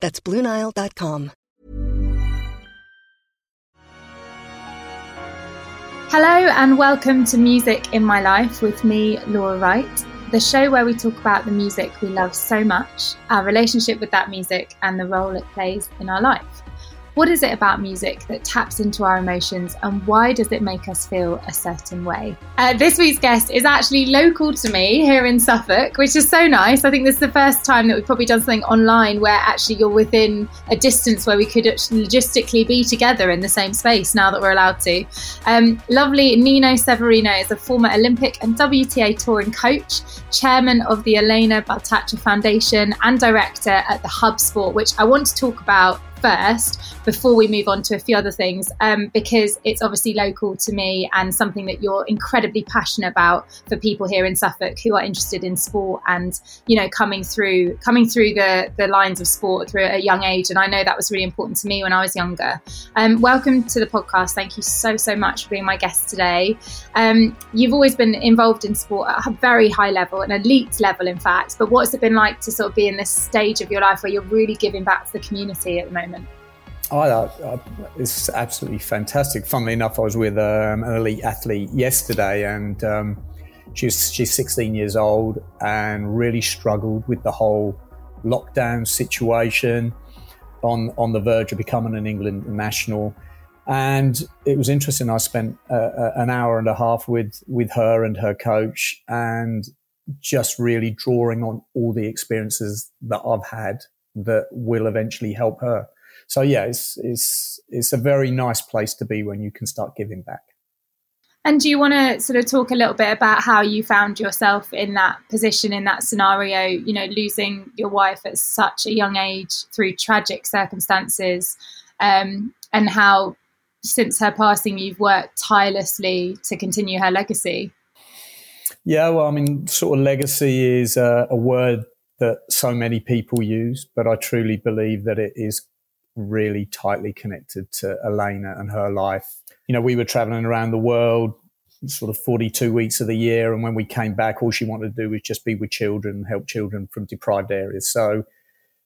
That's BlueNile.com. Hello, and welcome to Music in My Life with me, Laura Wright, the show where we talk about the music we love so much, our relationship with that music, and the role it plays in our life. What is it about music that taps into our emotions and why does it make us feel a certain way? Uh, this week's guest is actually local to me here in Suffolk, which is so nice. I think this is the first time that we've probably done something online where actually you're within a distance where we could logistically be together in the same space now that we're allowed to. Um, lovely Nino Severino is a former Olympic and WTA touring coach, chairman of the Elena Baltacha Foundation, and director at the Hub Sport, which I want to talk about first before we move on to a few other things um, because it's obviously local to me and something that you're incredibly passionate about for people here in Suffolk who are interested in sport and you know coming through coming through the the lines of sport through a young age and I know that was really important to me when I was younger. Um, welcome to the podcast. Thank you so so much for being my guest today. Um, you've always been involved in sport at a very high level, an elite level, in fact. But what's it been like to sort of be in this stage of your life where you're really giving back to the community at the moment? Moment? Oh, it's absolutely fantastic. Funnily enough, I was with um, an elite athlete yesterday, and um, she's she's 16 years old and really struggled with the whole lockdown situation, on on the verge of becoming an England national. And it was interesting. I spent uh, uh, an hour and a half with with her and her coach, and just really drawing on all the experiences that I've had that will eventually help her. So yeah, it's it's it's a very nice place to be when you can start giving back. And do you want to sort of talk a little bit about how you found yourself in that position, in that scenario, you know, losing your wife at such a young age through tragic circumstances, um, and how since her passing you've worked tirelessly to continue her legacy? Yeah, well, I mean, sort of legacy is a, a word that so many people use, but I truly believe that it is really tightly connected to Elena and her life. You know, we were traveling around the world sort of 42 weeks of the year. And when we came back, all she wanted to do was just be with children, help children from deprived areas. So,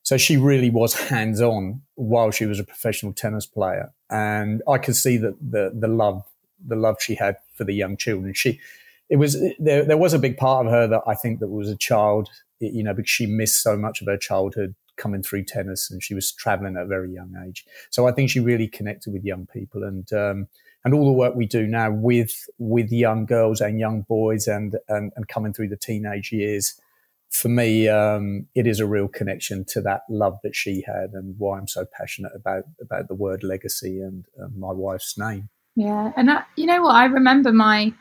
so she really was hands on while she was a professional tennis player. And I could see that the, the love, the love she had for the young children. She, it was, there, there was a big part of her that I think that was a child, you know, because she missed so much of her childhood coming through tennis and she was traveling at a very young age. So I think she really connected with young people and, um, and all the work we do now with, with young girls and young boys and, and, and coming through the teenage years, for me, um, it is a real connection to that love that she had and why I'm so passionate about, about the word legacy and uh, my wife's name. Yeah. And I, you know what? I remember my,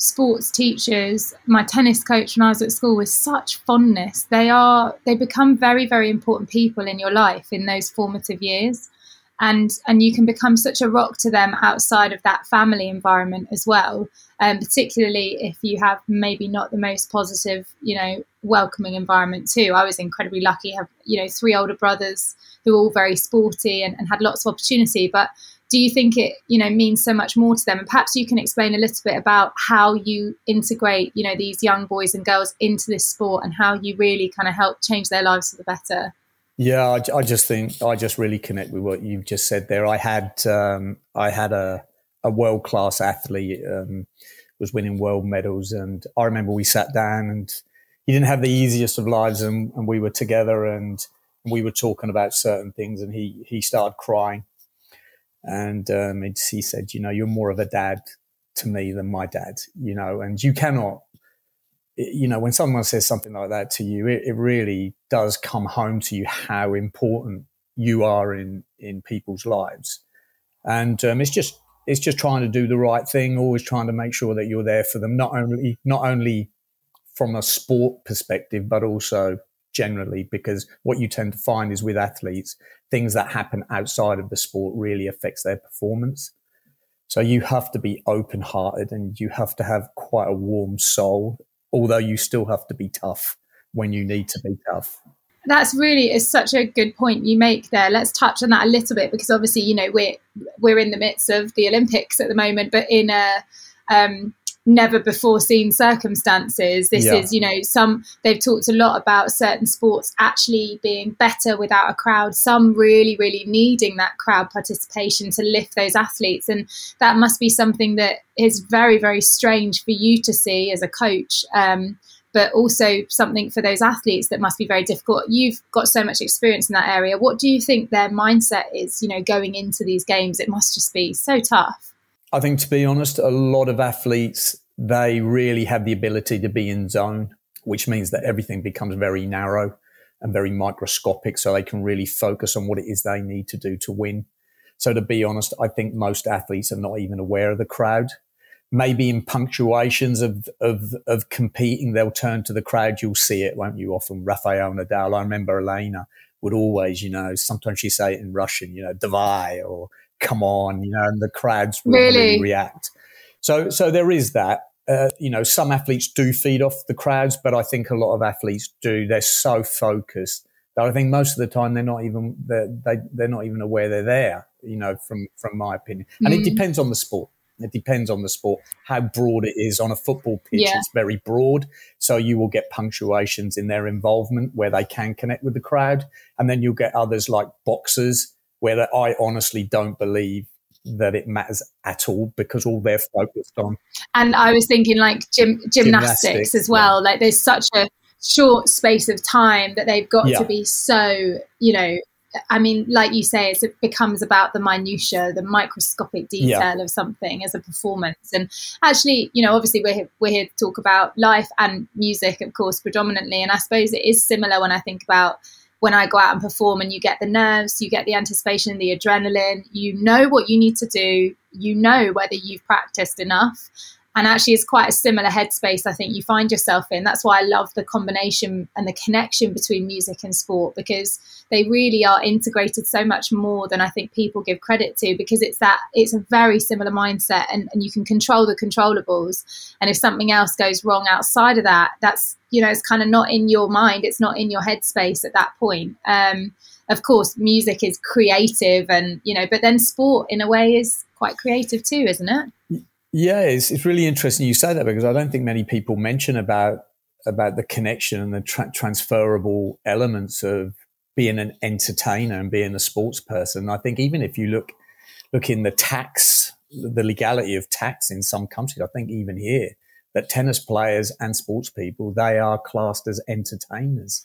sports teachers, my tennis coach when I was at school with such fondness. They are they become very very important people in your life in those formative years. And, and you can become such a rock to them outside of that family environment as well, um, particularly if you have maybe not the most positive, you know, welcoming environment too. I was incredibly lucky, have you know three older brothers who were all very sporty and, and had lots of opportunity, but do you think it you know means so much more to them? And perhaps you can explain a little bit about how you integrate you know these young boys and girls into this sport and how you really kind of help change their lives for the better. Yeah i, I just think i just really connect with what you've just said there. I had um, i had a, a world class athlete um, was winning world medals and i remember we sat down and he didn't have the easiest of lives and, and we were together and we were talking about certain things, and he he started crying, and um, he said, "You know, you're more of a dad to me than my dad. You know, and you cannot." You know, when someone says something like that to you, it, it really does come home to you how important you are in in people's lives, and um, it's just it's just trying to do the right thing, always trying to make sure that you're there for them, not only not only from a sport perspective, but also generally, because what you tend to find is with athletes, things that happen outside of the sport really affects their performance. So you have to be open hearted and you have to have quite a warm soul, although you still have to be tough when you need to be tough. That's really is such a good point you make there. Let's touch on that a little bit because obviously, you know, we're we're in the midst of the Olympics at the moment, but in a um, never before seen circumstances. This yeah. is, you know, some they've talked a lot about certain sports actually being better without a crowd, some really, really needing that crowd participation to lift those athletes. And that must be something that is very, very strange for you to see as a coach. Um, but also something for those athletes that must be very difficult. You've got so much experience in that area. What do you think their mindset is, you know, going into these games? It must just be so tough. I think, to be honest, a lot of athletes, they really have the ability to be in zone, which means that everything becomes very narrow and very microscopic. So they can really focus on what it is they need to do to win. So to be honest, I think most athletes are not even aware of the crowd. Maybe in punctuations of, of, of competing, they'll turn to the crowd. You'll see it, won't you? Often Rafael Nadal. I remember Elena would always, you know, sometimes she say it in Russian, you know, davai or come on, you know, and the crowds really, really react. So, so there is that. Uh, you know, some athletes do feed off the crowds, but I think a lot of athletes do. They're so focused that I think most of the time they're not even they're, they they're not even aware they're there. You know, from from my opinion, and mm. it depends on the sport. It depends on the sport, how broad it is. On a football pitch, yeah. it's very broad. So you will get punctuations in their involvement where they can connect with the crowd. And then you'll get others like boxers where I honestly don't believe that it matters at all because all they're focused on. And I was thinking like gym, gymnastics, gymnastics as well. Yeah. Like there's such a short space of time that they've got yeah. to be so, you know, I mean, like you say, it becomes about the minutia, the microscopic detail yeah. of something as a performance. And actually, you know, obviously we're here, we're here to talk about life and music, of course, predominantly. And I suppose it is similar when I think about when I go out and perform and you get the nerves, you get the anticipation, the adrenaline, you know what you need to do, you know whether you've practiced enough and actually it's quite a similar headspace i think you find yourself in. That's why i love the combination and the connection between music and sport because they really are integrated so much more than i think people give credit to because it's that it's a very similar mindset and, and you can control the controllables. And if something else goes wrong outside of that that's you know it's kind of not in your mind it's not in your headspace at that point. Um, of course music is creative and you know but then sport in a way is quite creative too isn't it yeah, it's, it's really interesting you say that because I don't think many people mention about about the connection and the tra- transferable elements of being an entertainer and being a sports person. I think even if you look look in the tax, the legality of tax in some countries, I think even here that tennis players and sports people they are classed as entertainers.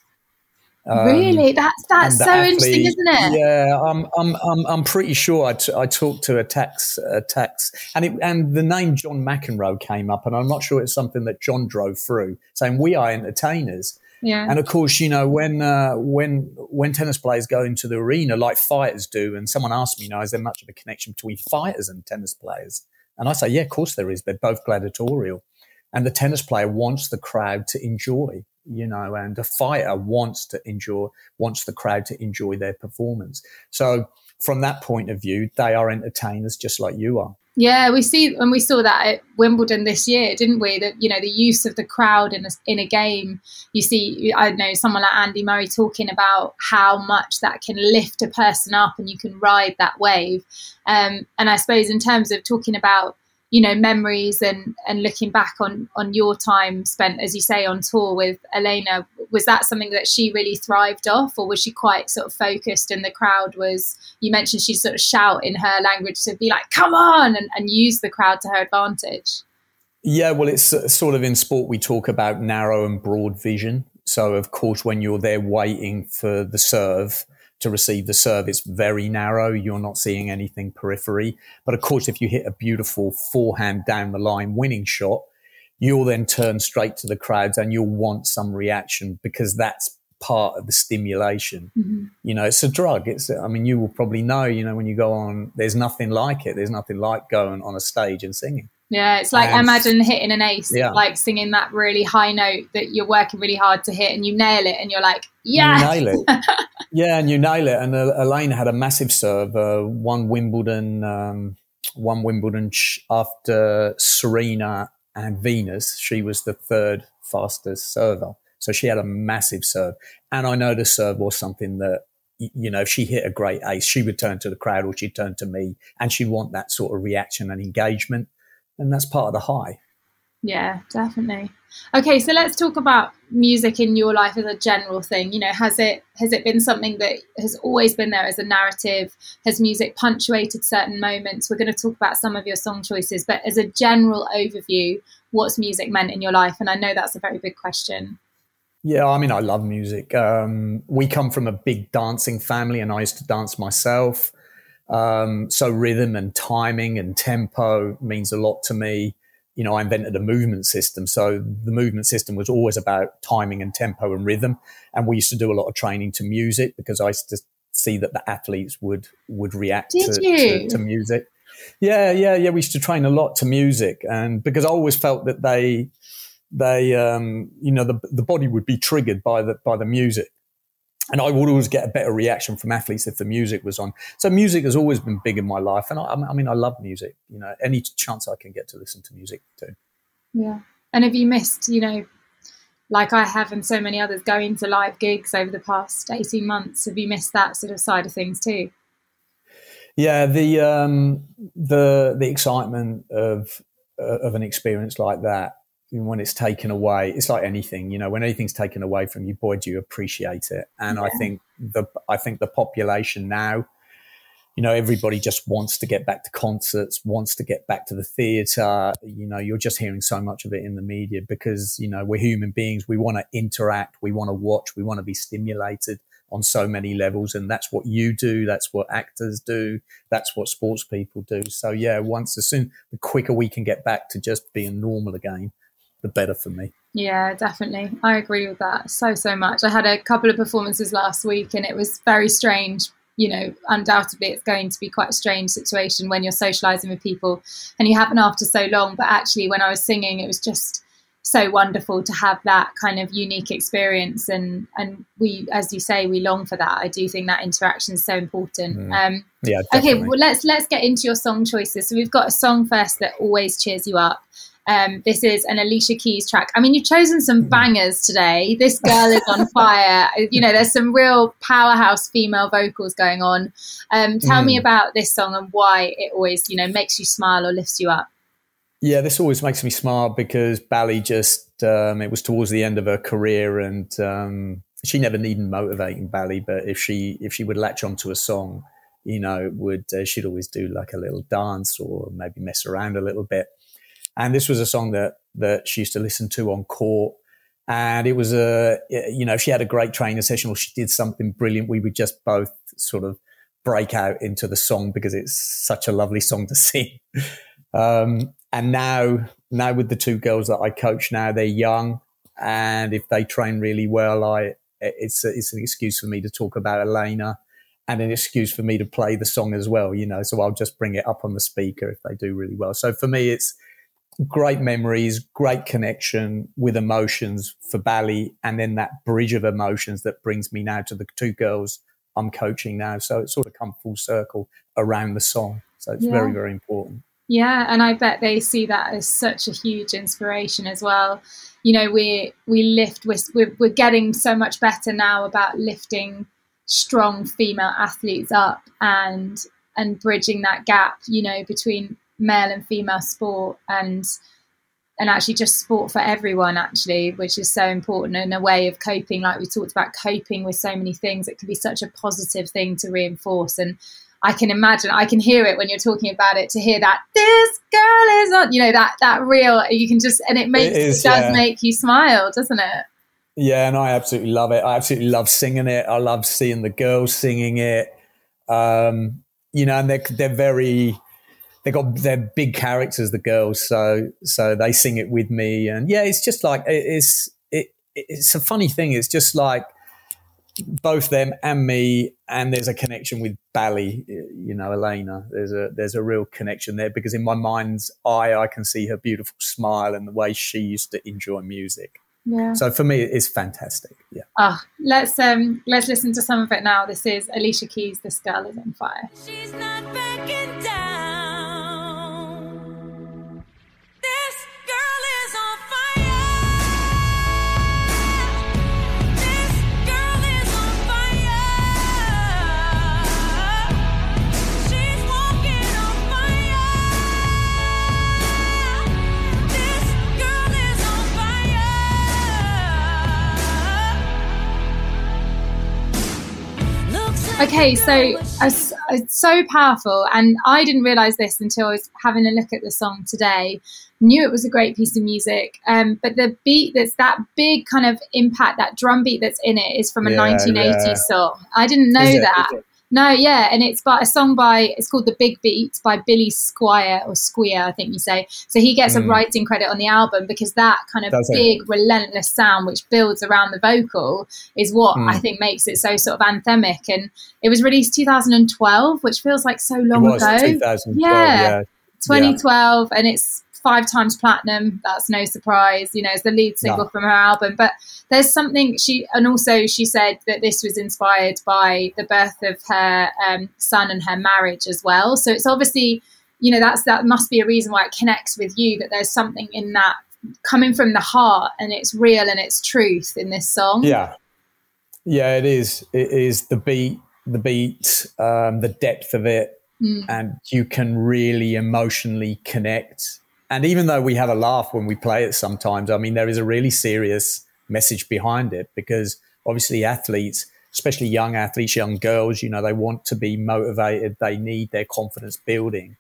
Um, really, that's that's so athlete, interesting, isn't it? Yeah, I'm I'm I'm, I'm pretty sure I, t- I talked to a tax a tax and it, and the name John McEnroe came up, and I'm not sure it's something that John drove through, saying we are entertainers. Yeah. And of course, you know when uh, when when tennis players go into the arena like fighters do, and someone asked me, you know, is there much of a connection between fighters and tennis players? And I say, yeah, of course there is. They're both gladiatorial, and the tennis player wants the crowd to enjoy you know, and a fighter wants to enjoy, wants the crowd to enjoy their performance. So from that point of view, they are entertainers just like you are. Yeah, we see, and we saw that at Wimbledon this year, didn't we? That you know the use of the crowd in a, in a game. You see, I know someone like Andy Murray talking about how much that can lift a person up, and you can ride that wave. Um, and I suppose in terms of talking about you know memories and and looking back on on your time spent as you say on tour with Elena was that something that she really thrived off or was she quite sort of focused and the crowd was you mentioned she'd sort of shout in her language to be like come on and, and use the crowd to her advantage? Yeah well it's sort of in sport we talk about narrow and broad vision. So, of course, when you're there waiting for the serve to receive the serve, it's very narrow. You're not seeing anything periphery. But of course, if you hit a beautiful forehand down the line winning shot, you'll then turn straight to the crowds and you'll want some reaction because that's part of the stimulation. Mm-hmm. You know, it's a drug. It's, I mean, you will probably know, you know, when you go on, there's nothing like it. There's nothing like going on a stage and singing. Yeah, it's like and, imagine hitting an ace, yeah. like singing that really high note that you're working really hard to hit, and you nail it, and you're like, yeah, nail it. yeah, and you nail it. And uh, Elena had a massive serve, uh, one Wimbledon, um, one Wimbledon after Serena and Venus. She was the third fastest server. So she had a massive serve. And I know the serve was something that, you know, if she hit a great ace, she would turn to the crowd or she'd turn to me and she'd want that sort of reaction and engagement. And that's part of the high. Yeah, definitely. Okay, so let's talk about music in your life as a general thing. You know, has it has it been something that has always been there as a narrative? Has music punctuated certain moments? We're going to talk about some of your song choices, but as a general overview, what's music meant in your life? And I know that's a very big question. Yeah, I mean, I love music. Um, we come from a big dancing family, and I used to dance myself. Um, so rhythm and timing and tempo means a lot to me. You know, I invented a movement system. So the movement system was always about timing and tempo and rhythm. And we used to do a lot of training to music because I used to see that the athletes would would react to, to, to, music. Yeah, yeah, yeah. We used to train a lot to music, and because I always felt that they they, um, you know, the, the body would be triggered by the, by the music. And I would always get a better reaction from athletes if the music was on. So music has always been big in my life. And I, I mean, I love music, you know, any chance I can get to listen to music too. Yeah. And have you missed, you know, like I have and so many others going to live gigs over the past 18 months? Have you missed that sort of side of things too? Yeah, the um, the the excitement of uh, of an experience like that when it's taken away, it's like anything, you know, when anything's taken away from you, boy, do you appreciate it. And yeah. I think the, I think the population now, you know, everybody just wants to get back to concerts, wants to get back to the theatre. You know, you're just hearing so much of it in the media because, you know, we're human beings. We want to interact. We want to watch. We want to be stimulated on so many levels. And that's what you do. That's what actors do. That's what sports people do. So yeah, once as soon, the quicker we can get back to just being normal again, the better for me. Yeah, definitely. I agree with that so, so much. I had a couple of performances last week and it was very strange. You know, undoubtedly it's going to be quite a strange situation when you're socializing with people and you haven't after so long. But actually, when I was singing, it was just so wonderful to have that kind of unique experience and and we as you say we long for that i do think that interaction is so important mm. um yeah definitely. okay well let's let's get into your song choices so we've got a song first that always cheers you up um, this is an Alicia Keys track. I mean, you've chosen some hmm. bangers today. This girl is on fire. You know, there's some real powerhouse female vocals going on. Um, tell mm. me about this song and why it always, you know, makes you smile or lifts you up. Yeah, this always makes me smile because Bally just, um, it was towards the end of her career and um, she never needed motivating Bally, but if she, if she would latch onto a song, you know, would, uh, she'd always do like a little dance or maybe mess around a little bit. And this was a song that, that she used to listen to on court. And it was a, you know, she had a great training session or she did something brilliant. We would just both sort of break out into the song because it's such a lovely song to sing. Um, and now, now with the two girls that I coach now, they're young. And if they train really well, I, it's, a, it's an excuse for me to talk about Elena and an excuse for me to play the song as well, you know, so I'll just bring it up on the speaker if they do really well. So for me, it's, great memories, great connection with emotions for Bally, and then that bridge of emotions that brings me now to the two girls I'm coaching now. So it's sort of come full circle around the song. So it's yeah. very, very important. Yeah, and I bet they see that as such a huge inspiration as well. You know, we we lift. We're, we're we're getting so much better now about lifting strong female athletes up and and bridging that gap. You know, between male and female sport and and actually just sport for everyone actually which is so important and a way of coping like we talked about coping with so many things it can be such a positive thing to reinforce and I can imagine I can hear it when you're talking about it to hear that this girl is on you know that that real you can just and it makes it, is, it does yeah. make you smile doesn't it Yeah, and I absolutely love it. I absolutely love singing it. I love seeing the girls singing it. Um, you know, and they're they're very they got they're big characters, the girls. So so they sing it with me, and yeah, it's just like it's it, it's a funny thing. It's just like both them and me, and there's a connection with Bally, you know, Elena. There's a there's a real connection there because in my mind's eye, I can see her beautiful smile and the way she used to enjoy music. Yeah. So for me, it's fantastic. Yeah. Oh, let's um let's listen to some of it now. This is Alicia Keys. This girl is on fire. Okay, so it's, it's so powerful, and I didn't realize this until I was having a look at the song today. Knew it was a great piece of music, um, but the beat that's that big kind of impact, that drum beat that's in it, is from a Yeah, 1980s yeah. song. I didn't know it? that. It? No, yeah, and it's by a song by it's called "The Big Beat" by Billy Squier or Squire, I think you say. So he gets a Mm. writing credit on the album because that kind of it? big, relentless sound, which builds around the vocal, is what Mm. I think makes it so sort of anthemic. And it was released 2012, which feels like so It long was ago. 2012. Yeah. Yeah. 2012, and it's five times platinum. That's no surprise. You know, it's the lead single No. from her album. But there's something she, and also she said that this was inspired by the birth of her um, son and her marriage as well. So it's obviously, you know, that's that must be a reason why it connects with you. That there's something in that coming from the heart, and it's real and it's truth in this song. Yeah, yeah, it is. It is the beat, the beat, um, the depth of it, Mm. and you can really emotionally connect. And even though we have a laugh when we play it, sometimes I mean there is a really serious message behind it because obviously athletes, especially young athletes, young girls, you know, they want to be motivated. They need their confidence building.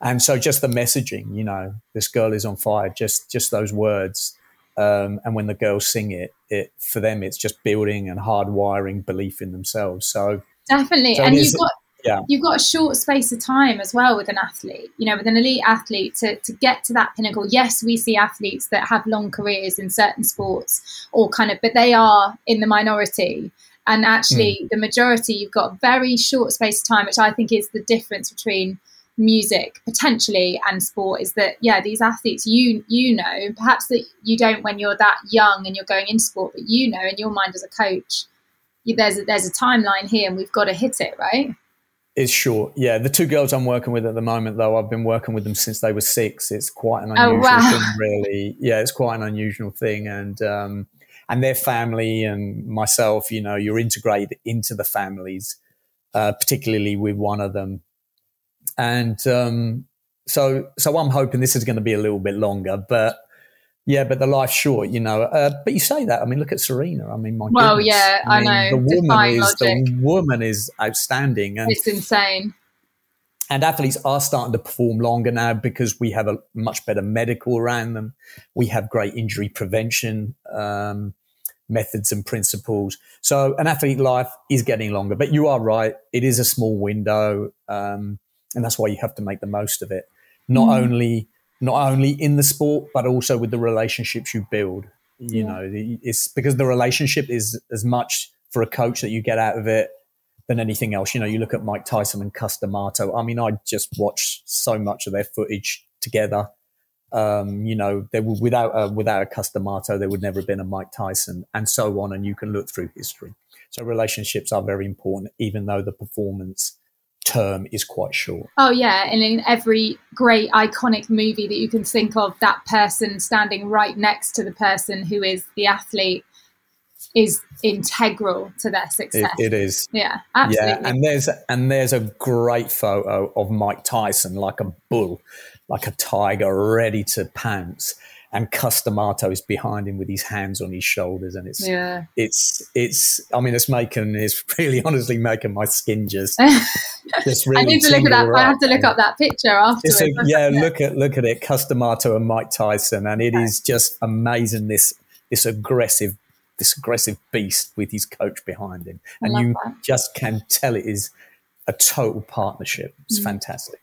And so just the messaging, you know, this girl is on fire, just just those words. Um, and when the girls sing it, it for them it's just building and hardwiring belief in themselves. So Definitely, So and you've got yeah. you've got a short space of time as well with an athlete. You know, with an elite athlete to to get to that pinnacle. Yes, we see athletes that have long careers in certain sports, or kind of, but they are in the minority. And actually, Hmm. the majority, you've got very short space of time, which I think is the difference between music potentially and sport is that yeah these athletes you you know perhaps that you don't when you're that young and you're going into sport but you know in your mind as a coach you, there's a, there's a timeline here and we've got to hit it right It's short. Yeah. The two girls I'm working with at the moment, though, I've been working with them since they were six. It's quite an Oh, unusual wow. thing, really. Yeah, it's quite an unusual thing. And, um, and their family and myself, you know, you're integrated into the families, uh, particularly with one of them. And, um, so, so I'm hoping this is going to be a little bit longer, but yeah, but the life's short, you know. Uh, but you say that. I mean, look at Serena. I mean, my Well, goodness. yeah, I know. The woman is logic. the woman is outstanding, and it's insane and athletes are starting to perform longer now because we have a much better medical around them. We have great injury prevention um, methods and principles. So an athlete life is getting longer. But you are right; it is a small window, um, and that's why you have to make the most of it. Not Mm. only not only in the sport, but also with the relationships you build. You Yeah. know, it's because the relationship is as much for a coach that you get out of it than anything else. You know, you look at Mike Tyson and Cus D'Amato. I mean, I just watched so much of their footage together. Um, you know, there were, without a, without a Cus D'Amato, there would never have been a Mike Tyson, and so on. And you can look through history. So relationships are very important, even though the performance term is quite short. oh yeah and in every great iconic movie that you can think of that person standing right next to the person who is the athlete is integral to their It, success it is. yeah absolutely Yeah, and there's and there's a great photo of Mike Tyson like a bull, like a tiger, ready to pounce, and Cus D'Amato is behind him with his hands on his shoulders, and it's yeah it's it's. I mean, it's making it's really honestly making my skin just just I need to look at that. I have to look up that picture afterwards. A, yeah, look at look at it, Cus D'Amato and Mike Tyson, and it is just amazing. This this aggressive this aggressive beast with his coach behind him, and you that. just can tell it is a total partnership. It's Mm. fantastic.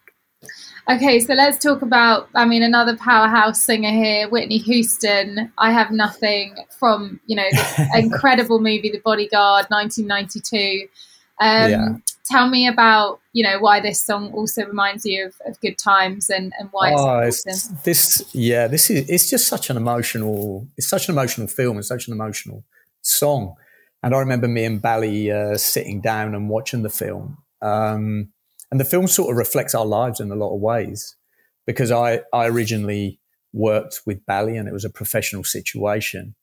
Okay, so let's talk about, I mean, another powerhouse singer here, Whitney Houston. I have nothing from, you know, incredible movie, The Bodyguard, 1992. Um, Yeah. Tell me about, you know, why this song also reminds you of, of good times and, and why it's Oh, it's, this, yeah, this is, it's just such an emotional, it's such an emotional film and such an emotional song. And I remember me and Bally uh, sitting down and watching the film. Um, and the film sort of reflects our lives in a lot of ways because I, I originally worked with Bally and it was a professional situation.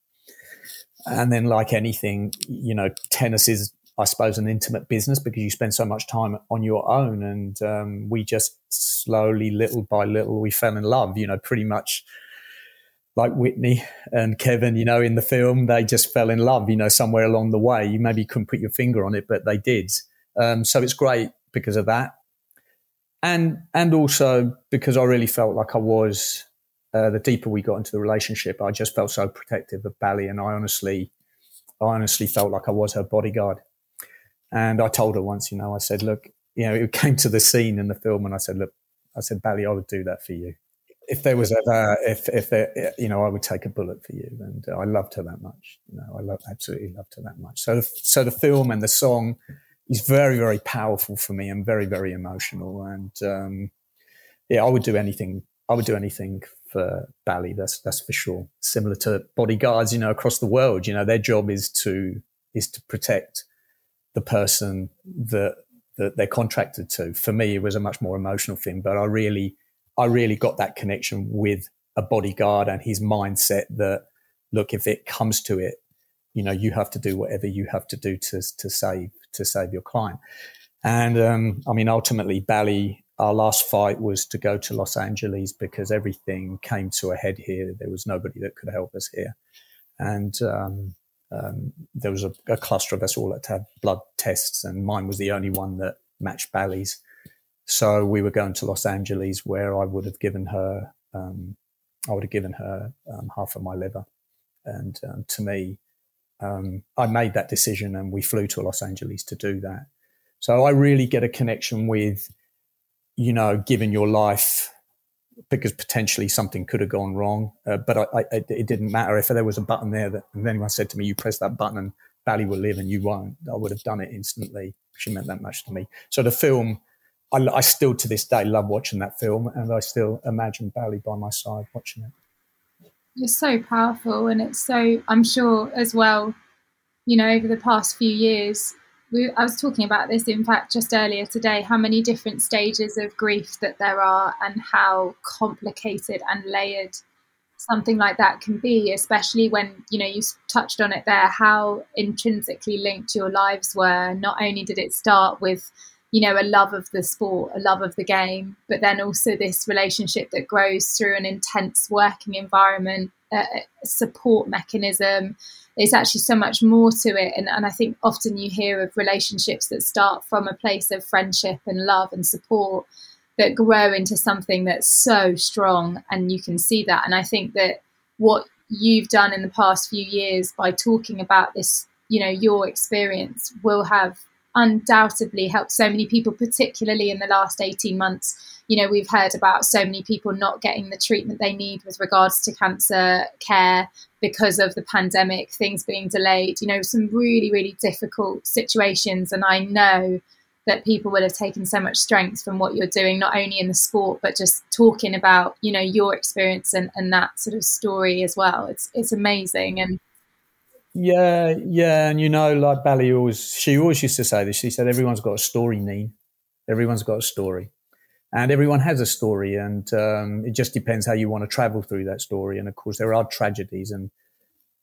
And then, like anything, you know, tennis is, I suppose, an intimate business because you spend so much time on your own. And um, we just slowly, little by little, we fell in love, you know, pretty much like Whitney and Kevin, you know, in the film, they just fell in love, you know, somewhere along the way. You maybe couldn't put your finger on it, but they did. Um, so it's great because of that. And, and also because I really felt like I was, uh, the deeper we got into the relationship, I just felt so protective of Bally. And I honestly, I honestly felt like I was her bodyguard. And I told her once, you know, I said, look, you know, it came to the scene in the film and I said, look, I said, Bally, I would do that for you. If there was ever, if, if there, you know, I would take a bullet for you. And uh, I loved her that much. You know, I love, absolutely loved her that much. So, so the film and the song is very, very powerful for me and very, very emotional. And, um, yeah, I would do anything. I would do anything for Bally. That's, that's for sure. Similar to bodyguards, you know, across the world, you know, their job is to, is to protect the person that that they're contracted to. For me, it was a much more emotional thing, but I really, I really got that connection with a bodyguard and his mindset that, look, if it comes to it, you know, you have to do whatever you have to do to to save to save your client. And um, I mean, ultimately, Bally, our last fight was to go to Los Angeles because everything came to a head here. There was nobody that could help us here, and um, um, there was a, a, cluster of us all that had blood tests, and mine was the only one that matched Bally's. So we were going to Los Angeles, where I would have given her, um, I would have given her um, half of my liver, and um, to me, um, I made that decision, and we flew to Los Angeles to do that. So I really get a connection with, you know, given your life because potentially something could have gone wrong. Uh, but I, I, it didn't matter if there was a button there that and anyone said to me, "You press that button and Bally will live, and you won't." I would have done it instantly. She meant that much to me. So the film, I, I still to this day love watching that film, and I still imagine Bally by my side watching it. It's so powerful, and it's so. I'm sure as well. You know, over the past few years, we, I was talking about this, in fact, just earlier today, how many different stages of grief that there are and how complicated and layered something like that can be, especially when, you know, you touched on it there, how intrinsically linked your lives were. Not only did it start with, you know, a love of the sport, a love of the game, but then also this relationship that grows through an intense working environment, a support mechanism, there's actually so much more to it. And, and I think often you hear of relationships that start from a place of friendship and love and support that grow into something that's so strong. And you can see that. And I think that what you've done in the past few years by talking about this, you know, your experience will have undoubtedly helped so many people, particularly in the last 18 months. You know, we've heard about so many people not getting the treatment they need with regards to cancer care because of the pandemic, things being delayed, you know, some really, really difficult situations. And I know that people will have taken so much strength from what you're doing, not only in the sport, but just talking about, you know, your experience and, and that sort of story as well. It's it's amazing. And yeah, yeah, and you know, like Bally always, she always used to say this. She said, "Everyone's got a story, Neen. Everyone's got a story, and everyone has a story, and um, it just depends how you want to travel through that story. And of course, there are tragedies, and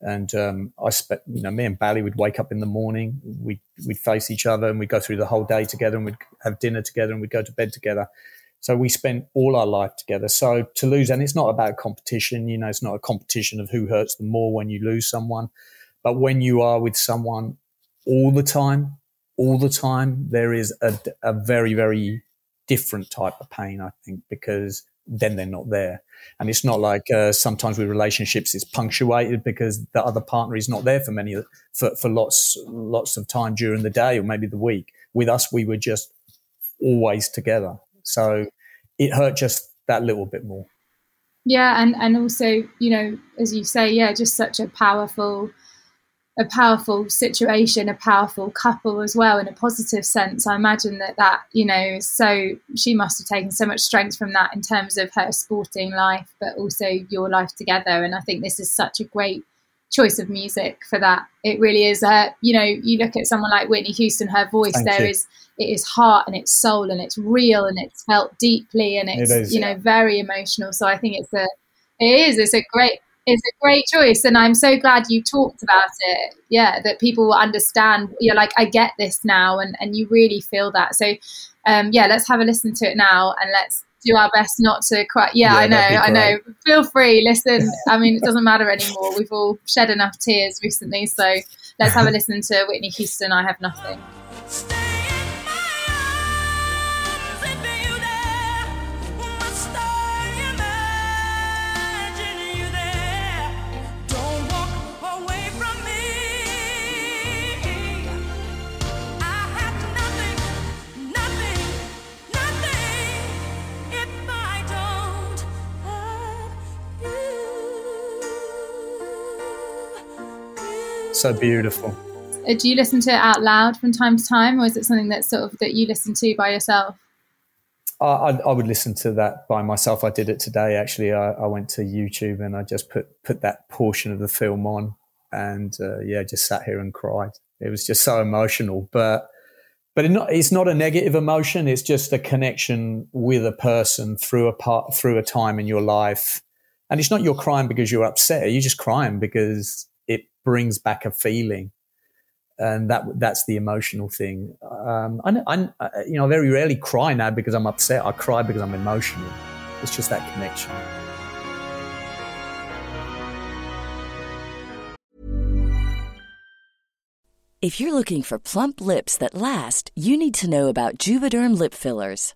and um, I spent, you know, me and Bally would wake up in the morning, we we'd face each other, and we'd go through the whole day together, and we'd have dinner together, and we'd go to bed together. So we spent all our life together. So to lose, and it's not about competition, you know, it's not a competition of who hurts the more when you lose someone. But when you are with someone all the time, all the time, there is a, a very, very different type of pain, I think, because then they're not there. And it's not like uh, sometimes with relationships it's punctuated because the other partner is not there for many for, for lots lots of time during the day or maybe the week. With us, we were just always together, so it hurt just that little bit more. Yeah, and and also you know as you say, yeah, just such a powerful a powerful situation, a powerful couple as well in a positive sense. I imagine that that you know so she must have taken so much strength from that in terms of her sporting life, but also your life together. And I think this is such a great choice of music for that. It really is. Uh, you know, you look at someone like Whitney Houston, her voice Thank there you. is it is heart and it's soul and it's real and it's felt deeply and it's It is, you know yeah. very emotional. So I think it's a it is it's a great it's a great choice and I'm so glad you talked about it. Yeah, that people will understand. You're like I get this now and and you really feel that. So um, yeah, let's have a listen to it now and let's do our best not to cry. Yeah, Yeah, I know, I know. Feel free, listen. I mean, it doesn't matter anymore. We've all shed enough tears recently, so let's have a listen to Whitney Houston. I have nothing. So beautiful. Uh, Do you listen to it out loud from time to time, or is it something that sort of that you listen to by yourself? I, I, I would listen to that by myself. I did it today. Actually, I, I went to YouTube and I just put put that portion of the film on, and uh, yeah, just sat here and cried. It was just so emotional, but but it not, it's not a negative emotion. It's just a connection with a person through a part through a time in your life, and it's not you're crying because you're upset. You're just crying because it brings back a feeling and that that's the emotional thing. Um, I, I, you know, I very rarely cry now because I'm upset. I cry because I'm emotional. It's just that connection. If you're looking for plump lips that last, you need to know about Juvederm lip fillers.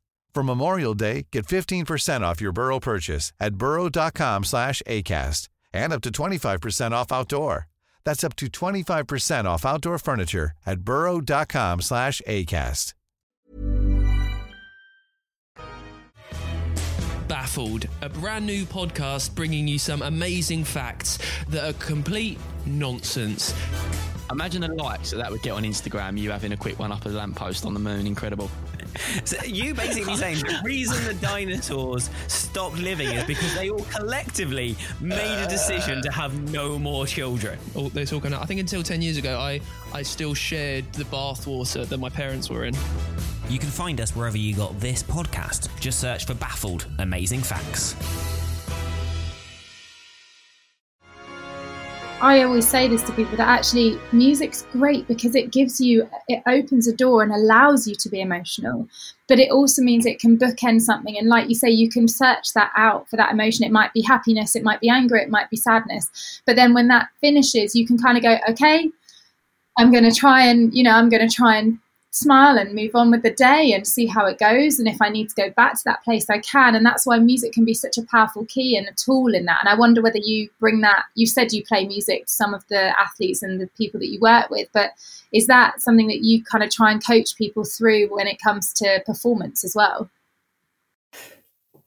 For Memorial Day, get 15% off your Burrow purchase at burrow.com slash ACAST and up to 25% off outdoor. That's up to 25% off outdoor furniture at burrow.com slash ACAST. Baffled, a brand new podcast bringing you some amazing facts that are complete nonsense. Imagine the likes that that would get on Instagram. You having a quick one up a lamppost on the moon, incredible. So you basically saying the reason the dinosaurs stopped living is because they all collectively made a decision to have no more children. All, it's all going I think until 10 years ago, I, I still shared the bathwater that my parents were in. You can find us wherever you got this podcast. Just search for Baffled Amazing Facts. I always say this to people that actually music's great because it gives you, it opens a door and allows you to be emotional. But it also means it can bookend something. And like you say, you can search that out for that emotion. It might be happiness, it might be anger, it might be sadness. But then when that finishes, you can kind of go, okay, I'm going to try and, you know, I'm going to try and smile and move on with the day and see how it goes. And if I need to go back to that place, I can. And that's why music can be such a powerful key and a tool in that. And I wonder whether you bring that, you said you play music to some of the athletes and the people that you work with, but is that something that you kind of try and coach people through when it comes to performance as well?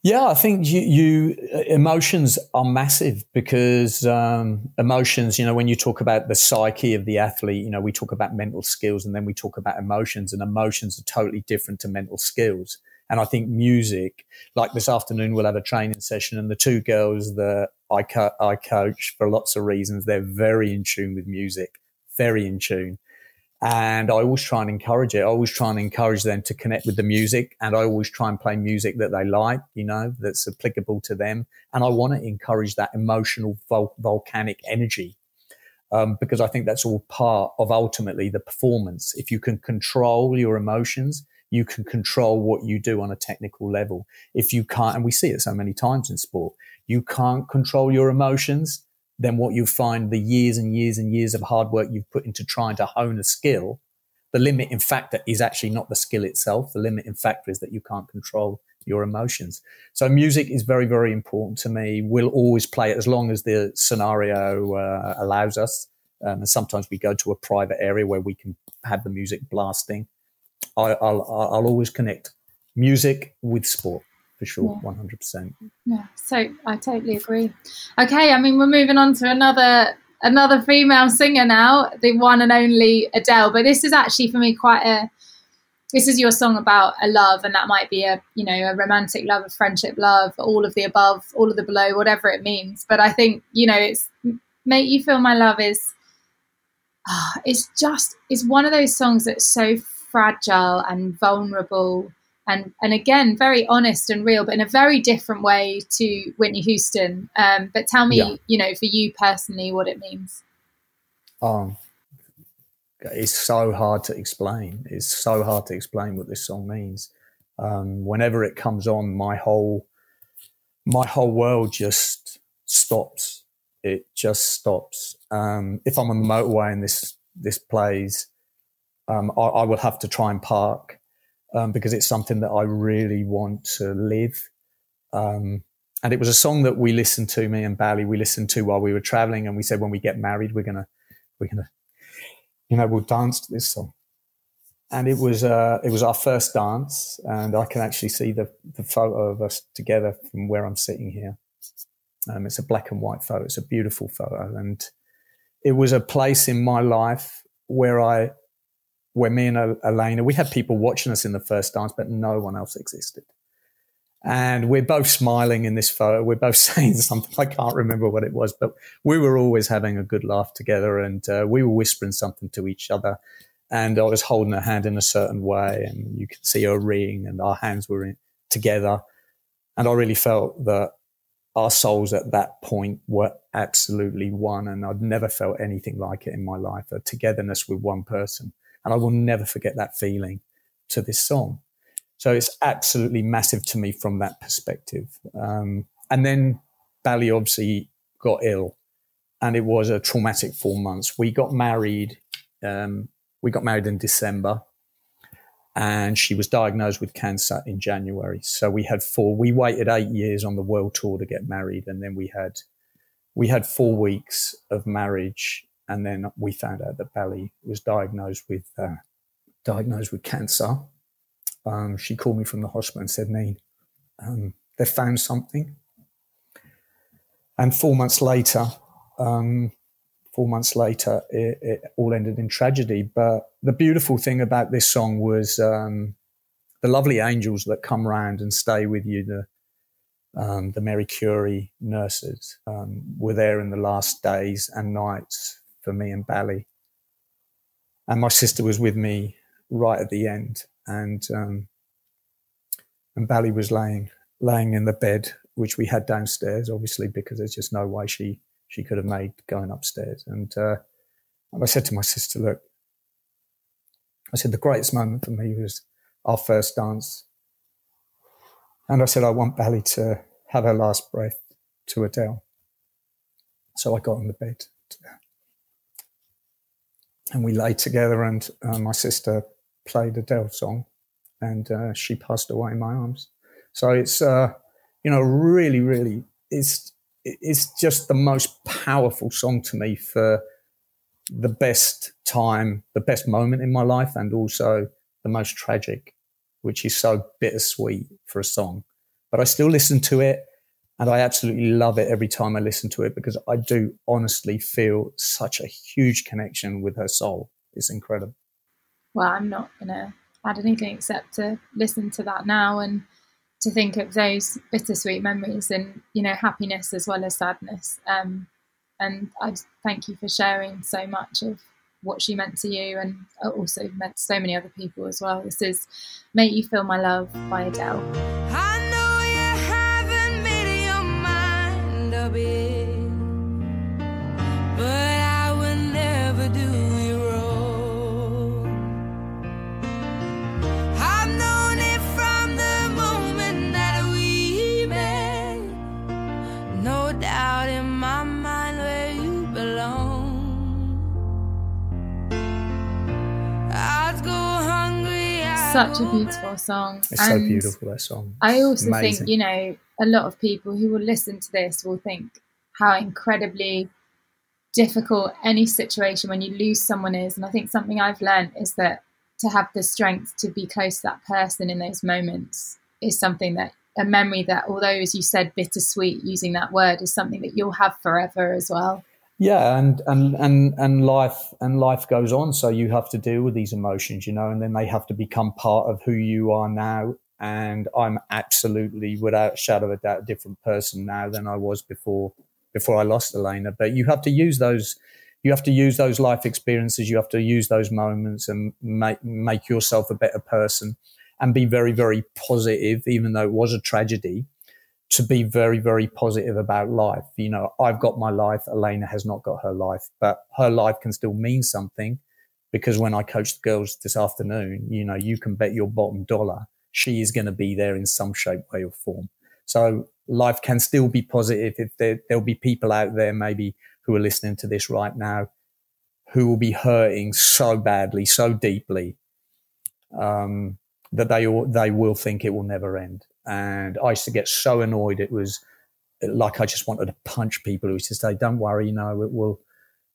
Yeah, I think you, you emotions are massive because um, emotions, you know, when you talk about the psyche of the athlete, you know, we talk about mental skills and then we talk about emotions, and emotions are totally different to mental skills. And I think music, like this afternoon, we'll have a training session, and the two girls that I, co- I coach for lots of reasons, they're very in tune with music, very in tune. And I always try and encourage it. I always try and encourage them to connect with the music. And I always try and play music that they like, you know, that's applicable to them. And I want to encourage that emotional vol- volcanic energy. Um, because I think that's all part of ultimately the performance. If you can control your emotions, you can control what you do on a technical level. If you can't, and we see it so many times in sport, you can't control your emotions, then what you find the years and years and years of hard work you've put into trying to hone a skill, the limiting factor is actually not the skill itself. The limiting factor is that you can't control your emotions. So music is very, very important to me. We'll always play it as long as the scenario uh, allows us. Um, and sometimes we go to a private area where we can have the music blasting. I, I'll, I'll always connect music with sport for sure, 100%. Yeah, so I totally agree. Okay, I mean we're moving on to another another female singer now, the one and only Adele. But this is actually for me quite a this is your song about a love, and that might be a you know a romantic love, a friendship love, all of the above, all of the below, whatever it means. But I think you know it's make you feel my love is ah, it's just it's one of those songs that's so fragile and vulnerable and and again very honest and real but in a very different way to whitney houston um, but tell me Yeah. you know for you personally what it means Um, it's so hard to explain. It's so hard to explain what this song means. Um, whenever it comes on, my whole my whole world just stops. It just stops. Um, if I'm on the motorway and this this plays, um, I, I will have to try and park um, because it's something that I really want to live. Um, and it was a song that we listened to, me and Bally, we listened to while we were traveling, and we said when we get married, we're gonna we're gonna you know we'll dance to this song. And it was uh it was our first dance and i can actually see the the photo of us together from where i'm sitting here. Um, it's a black and white photo. It's a beautiful photo. And it was a place in my life where i where me and elena we had people watching us in the first dance but no one else existed and we're both smiling in this photo. We're both saying something. I can't remember what it was, but we were always having a good laugh together and uh, we were whispering something to each other. And I was holding her hand in a certain way, and you could see her ring, and our hands were in, together. And I really felt that our souls at that point were absolutely one. And I'd never felt anything like it in my life a togetherness with one person. And I will never forget that feeling to this song. So it's absolutely massive to me from that perspective. Um, and then Bally obviously got ill, and it was a traumatic four months. We got married. Um, we got married in December, and she was diagnosed with cancer in January. So we had four. We waited eight years on the world tour to get married, and then we had we had four weeks of marriage, and then we found out that Bally was diagnosed with uh, diagnosed with cancer um, she called me from the hospital and said, Neen, um, they found something. And four months later, um, four months later, it, it all ended in tragedy. But the beautiful thing about this song was um, the lovely angels that come round and stay with you. The um, the Marie Curie nurses um, were there in the last days and nights for me and Bally. And my sister was with me right at the end. And, um, and Bally was laying, laying in the bed, which we had downstairs, obviously, because there's just no way she, she could have made going upstairs. And, uh, and I said to my sister, look, I said, the greatest moment for me was our first dance and I said, I want Bally to have her last breath to Adele. So I got on the bed and we lay together and uh, my sister played a Adele song and uh, she passed away in my arms. So it's, uh, you know, really, really, it's, it's just the most powerful song to me for the best time, the best moment in my life and also the most tragic which is so bittersweet for a song. But I still listen to it and I absolutely love it every time I listen to it because I do honestly feel such a huge connection with her soul. It's incredible. Well, I'm not going to add anything except to listen to that now and to think of those bittersweet memories and, you know, happiness as well as sadness. Um, and I thank you for sharing so much of what she meant to you and also meant to so many other people as well. This is Make You Feel My Love by Adele. I Such a beautiful song. It's so beautiful, that song. I also Amazing. think, you know, a lot of people who will listen to this will think how incredibly difficult any situation when you lose someone is. And I think something I've learned is that to have the strength to be close to that person in those moments is something that a memory that, although as you said, bittersweet, using that word, is something that you'll have forever as well. Yeah, and, and and and life and life goes on, so you have to deal with these emotions, you know, and then they have to become part of who you are now. And I'm absolutely, without shadow of a doubt, a different person now than I was before before I lost Elena. But you have to use those, you have to use those life experiences, you have to use those moments and make make yourself a better person, and be very very positive, even though it was a tragedy to be very, very positive about life. You know, I've got my life. Elena has not got her life, but her life can still mean something because when I coach the girls this afternoon, you know, you can bet your bottom dollar she is going to be there in some shape, way or form. So life can still be positive. If there, there'll be people out there maybe who are listening to this right now who will be hurting so badly, so deeply, um, that they, they will think it will never end. And I used to get so annoyed. It was like I just wanted to punch people who used to say, "Don't worry, you know, it will,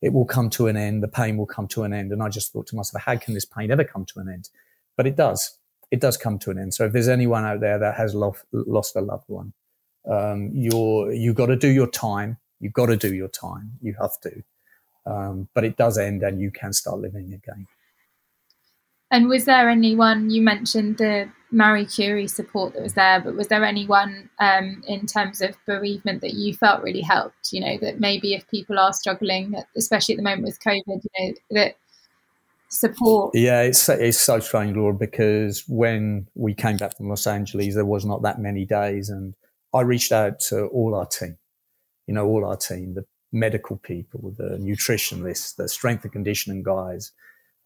it will come to an end. The pain will come to an end." And I just thought to myself, "How can this pain ever come to an end?" But it does. It does come to an end. So if there's anyone out there that has lost lost a loved one, um, you're you got to do your time. You've got to do your time. You have to. Um, but it does end, and you can start living again. And was there anyone you mentioned the Marie Curie support that was there, but was there anyone um, in terms of bereavement that you felt really helped? You know, that maybe if people are struggling, especially at the moment with COVID, you know, that support. Yeah, it's it's so strange, Laura, because when we came back from Los Angeles, there was not that many days, and I reached out to all our team, you know, all our team, the medical people, the nutritionists, the strength and conditioning guys,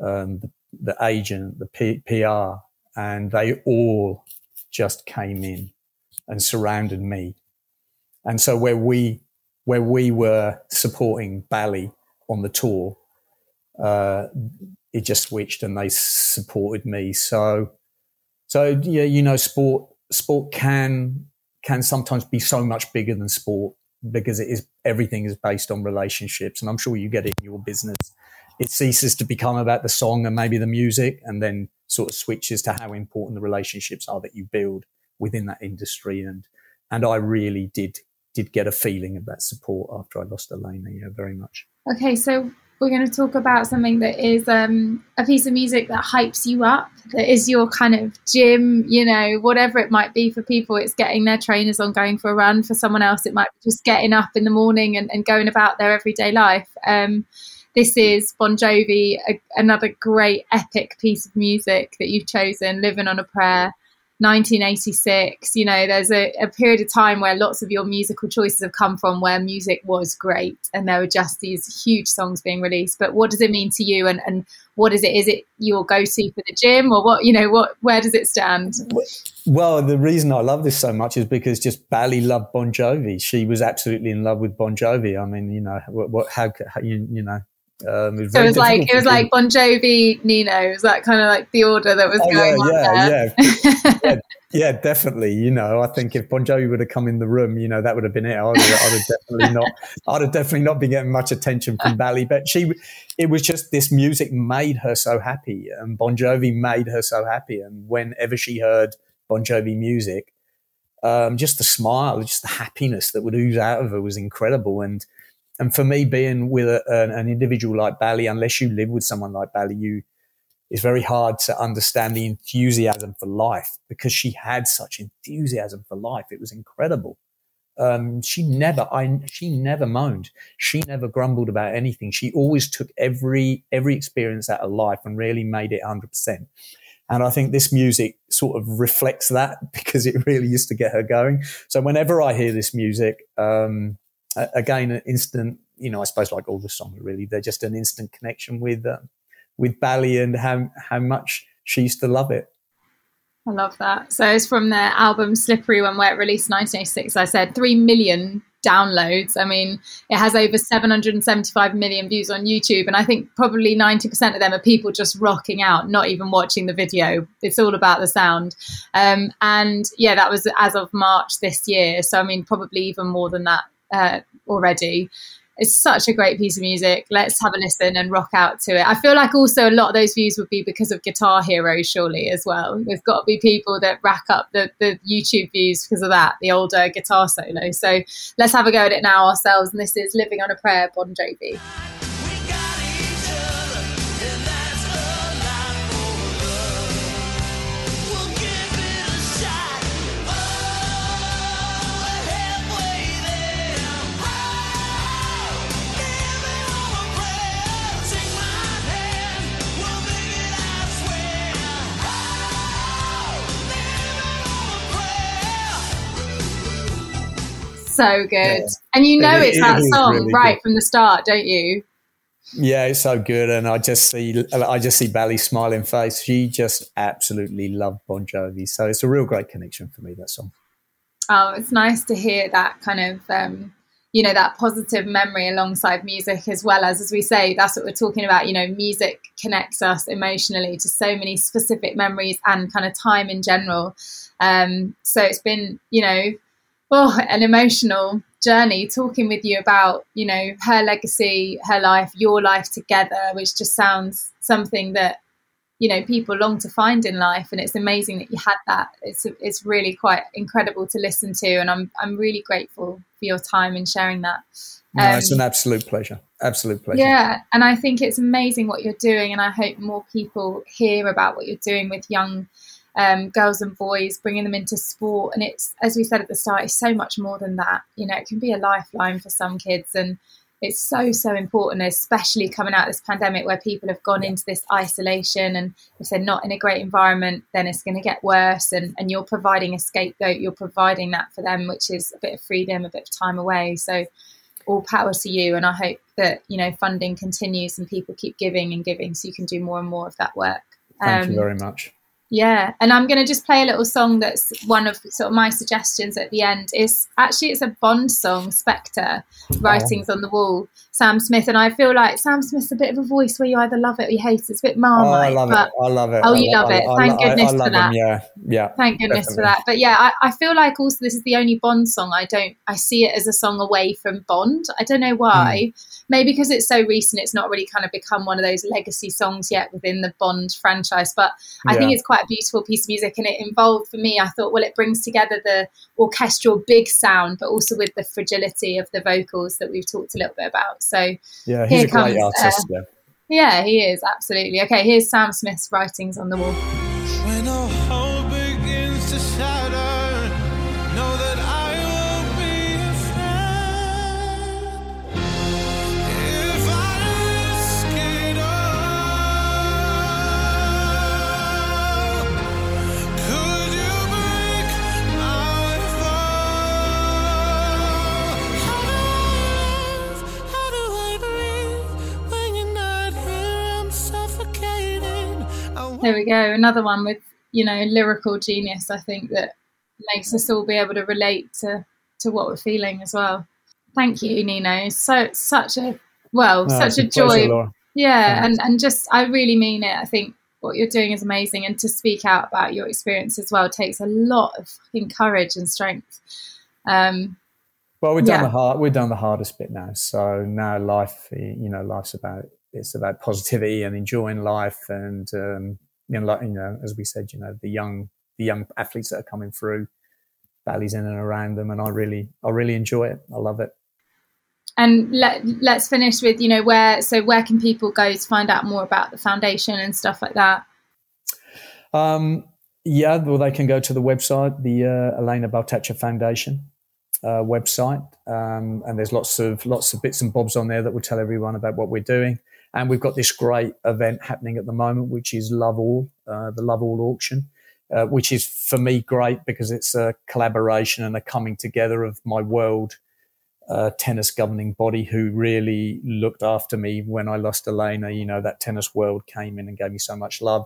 um, the, the agent, the P- PR, and they all just came in and surrounded me. And so where we where we were supporting Bally on the tour, uh, it just switched and they supported me. So, so yeah, you know, sport sport can can sometimes be so much bigger than sport because it is everything is based on relationships, and I'm sure you get it in your business. It ceases to become about the song and maybe the music, and then sort of switches to how important the relationships are that you build within that industry. And and I really did did get a feeling of that support after I lost Elena, yeah, very much. Okay, so we're going to talk about something that is um, a piece of music that hypes you up, that is your kind of gym, you know, whatever it might be for people. It's getting their trainers on, going for a run. For someone else, it might be just getting up in the morning and, and going about their everyday life. Um, this is Bon Jovi, a, another great epic piece of music that you've chosen, Living on a Prayer. 1986 you know there's a, a, period of time where lots of your musical choices have come from where music was great and there were just these huge songs being released. But what does it mean to you and, and what is it is it your go-to for the gym or what you know what where does it stand? Well the reason i love this so much is because just bally loved bon jovi. She was absolutely in love with bon jovi. I mean you know what, what how, you, you know um, it so it was like it was like Bon Jovi, Nino. Was that kind of like the order that was oh, going yeah, on yeah, yeah. yeah, yeah, definitely. You know, I think if Bon Jovi would have come in the room, you know, that would have been it. I would have, I'd have definitely not. I'd have definitely not been getting much attention from Bally. But she, it was just this music made her so happy, and Bon Jovi made her so happy. And whenever she heard Bon Jovi music, um, just the smile, just the happiness that would ooze out of her was incredible. And and for me, being with a, an, an, individual like Bally, unless you live with someone like Bally, you it's very hard to understand the enthusiasm for life because she had such enthusiasm for life. It was incredible. Um, she never, I, she never moaned. She never grumbled about anything. She always took every every experience out of life and really made it hundred percent. And I think this music sort of reflects that because it really used to get her going. So whenever I hear this music, um, again, an instant, you know, I suppose like all the songs really, they're just an instant connection with, um, with Bally and how, how much she used to love it. I love that. So it's from their album Slippery When Wet it released 1986. I said 3 million downloads. I mean, it has over 775 million views on YouTube. And I think probably 90% of them are people just rocking out, not even watching the video. It's all about the sound. Um, and yeah, that was as of March this year. So, I mean, probably even more than that uh, already. It's such a great piece of music. Let's have a listen and rock out to it. I feel like also a lot of those views would be because of Guitar Hero, surely as well. There's got to be people that rack up the, the YouTube views because of that, the older guitar solo. So let's have a go at it now ourselves. And this is Living on a Prayer, Bon Jovi. So good. Yeah. And you know it, it's that song really right good. from the start, don't you? Yeah, it's so good, and I just see I just see Bally's smiling face. She just absolutely loved Bon Jovi, so it's a real great connection for me. That song. Oh, it's nice to hear that kind of um, you know that positive memory alongside music, as well as as we say, that's what we're talking about. You know, music connects us emotionally to so many specific memories and kind of time in general. Um, so it's been you know oh, an emotional journey talking with you about, you know, her legacy, her life, your life together, which just sounds something that, you know, people long to find in life. And it's amazing that you had that. It's, it's really quite incredible to listen to. And I'm, I'm really grateful for your time in sharing that. Um, no, it's an um, absolute pleasure. Absolute pleasure. Yeah. And I think it's amazing what you're doing. And I hope more people hear about what you're doing with young um, girls and boys, bringing them into sport. And it's, as we said at the start, it's so much more than that. You know, it can be a lifeline for some kids. And it's so, so important, especially coming out of this pandemic where people have gone into this isolation. And if they're not in a great environment, then it's going to get worse. And, and you're providing a scapegoat, you're providing that for them, which is a bit of freedom, a bit of time away. So, all power to you and i hope that you know funding continues and people keep giving and giving so you can do more and more of that work thank um, you very much yeah, and I'm going to just play a little song that's one of sort of my suggestions at the end. Is actually it's a Bond song, Spectre, Writings oh. on the Wall, Sam Smith, and I feel like Sam Smith's a bit of a voice where you either love it or you hate it. It's a bit marmite. Oh, I love but, it. I love it. Oh, you love I, it. Thank I, goodness for that. Him, yeah, yeah. Thank goodness definitely. for that. But yeah, I, I feel like also this is the only Bond song I don't. I see it as a song away from Bond. I don't know why. Mm. Maybe because it's so recent, it's not really kind of become one of those legacy songs yet within the Bond franchise. But I yeah. think it's quite a beautiful piece of music, and it involved for me. I thought, well, it brings together the orchestral big sound, but also with the fragility of the vocals that we've talked a little bit about. So Yeah, Here he's a great comes, artist. uh, yeah. yeah, he is absolutely okay. Here's Sam Smith's writings on the wall. There we go. Another one with, you know, lyrical genius, I think, that makes us all be able to relate to, to what we're feeling as well. Thank you, Nino. So such a well, No, such a joy. pleasure. Yeah, and, and just I really mean it. I think what you're doing is amazing and to speak out about your experience as well takes a lot of fucking courage and strength. Um Well, we've done Yeah. the hard. We've done the hardest bit now. So now life, you know, life's about it's about positivity and enjoying life, and um, you know, like you know, as we said, you know, the young the young athletes that are coming through, valleys in and around them, and I really I really enjoy it. I love it. and let let's finish with, you know, where so where can people go to find out more about the foundation and stuff like that? Um, yeah, well, they can go to the website, the uh, Elena Baltacha Foundation uh, website, um, and there's lots of lots of bits and bobs on there that will tell everyone about what we're doing. And we've got this great event happening at the moment, which is Love All, uh, the Love All auction, uh, which is for me great because it's a collaboration and a coming together of my world uh, tennis governing body who really looked after me when I lost Elena. You know, that tennis world came in and gave me so much love.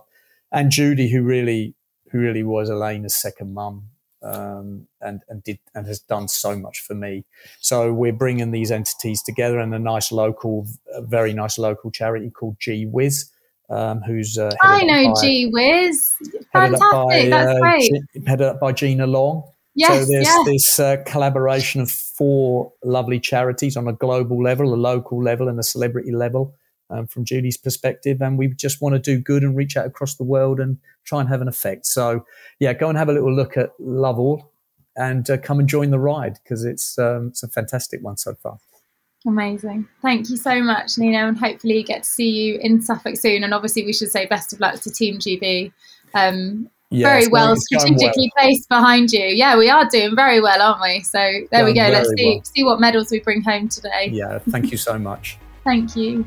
And Judy, who really, who really was Elena's second mum, um, and and did and has done so much for me. So we're bringing these entities together in a nice local, a very nice local charity called G Wiz, um, who's uh, I know by- Whiz. headed up by, Fantastic. That's uh, great. G- headed up by Gina Long. Yes, so there's yes. this uh, collaboration of four lovely charities on a global level, a local level, and a celebrity level um, from Judy's perspective. And we just want to do good and reach out across the world and try and have an effect. So, yeah, go and have a little look at Love All and uh, come and join the ride because it's, um, it's a fantastic one so far. Amazing. Thank you so much, Nino, and hopefully get to see you in Suffolk soon. And obviously, we should say best of luck to Team GB. Um, Yeah, very well going- going well. strategically placed behind you. Yeah, we are doing very well, aren't we? So there we go. Let's see well. see what medals we bring home today. Yeah, thank you so much. Thank you.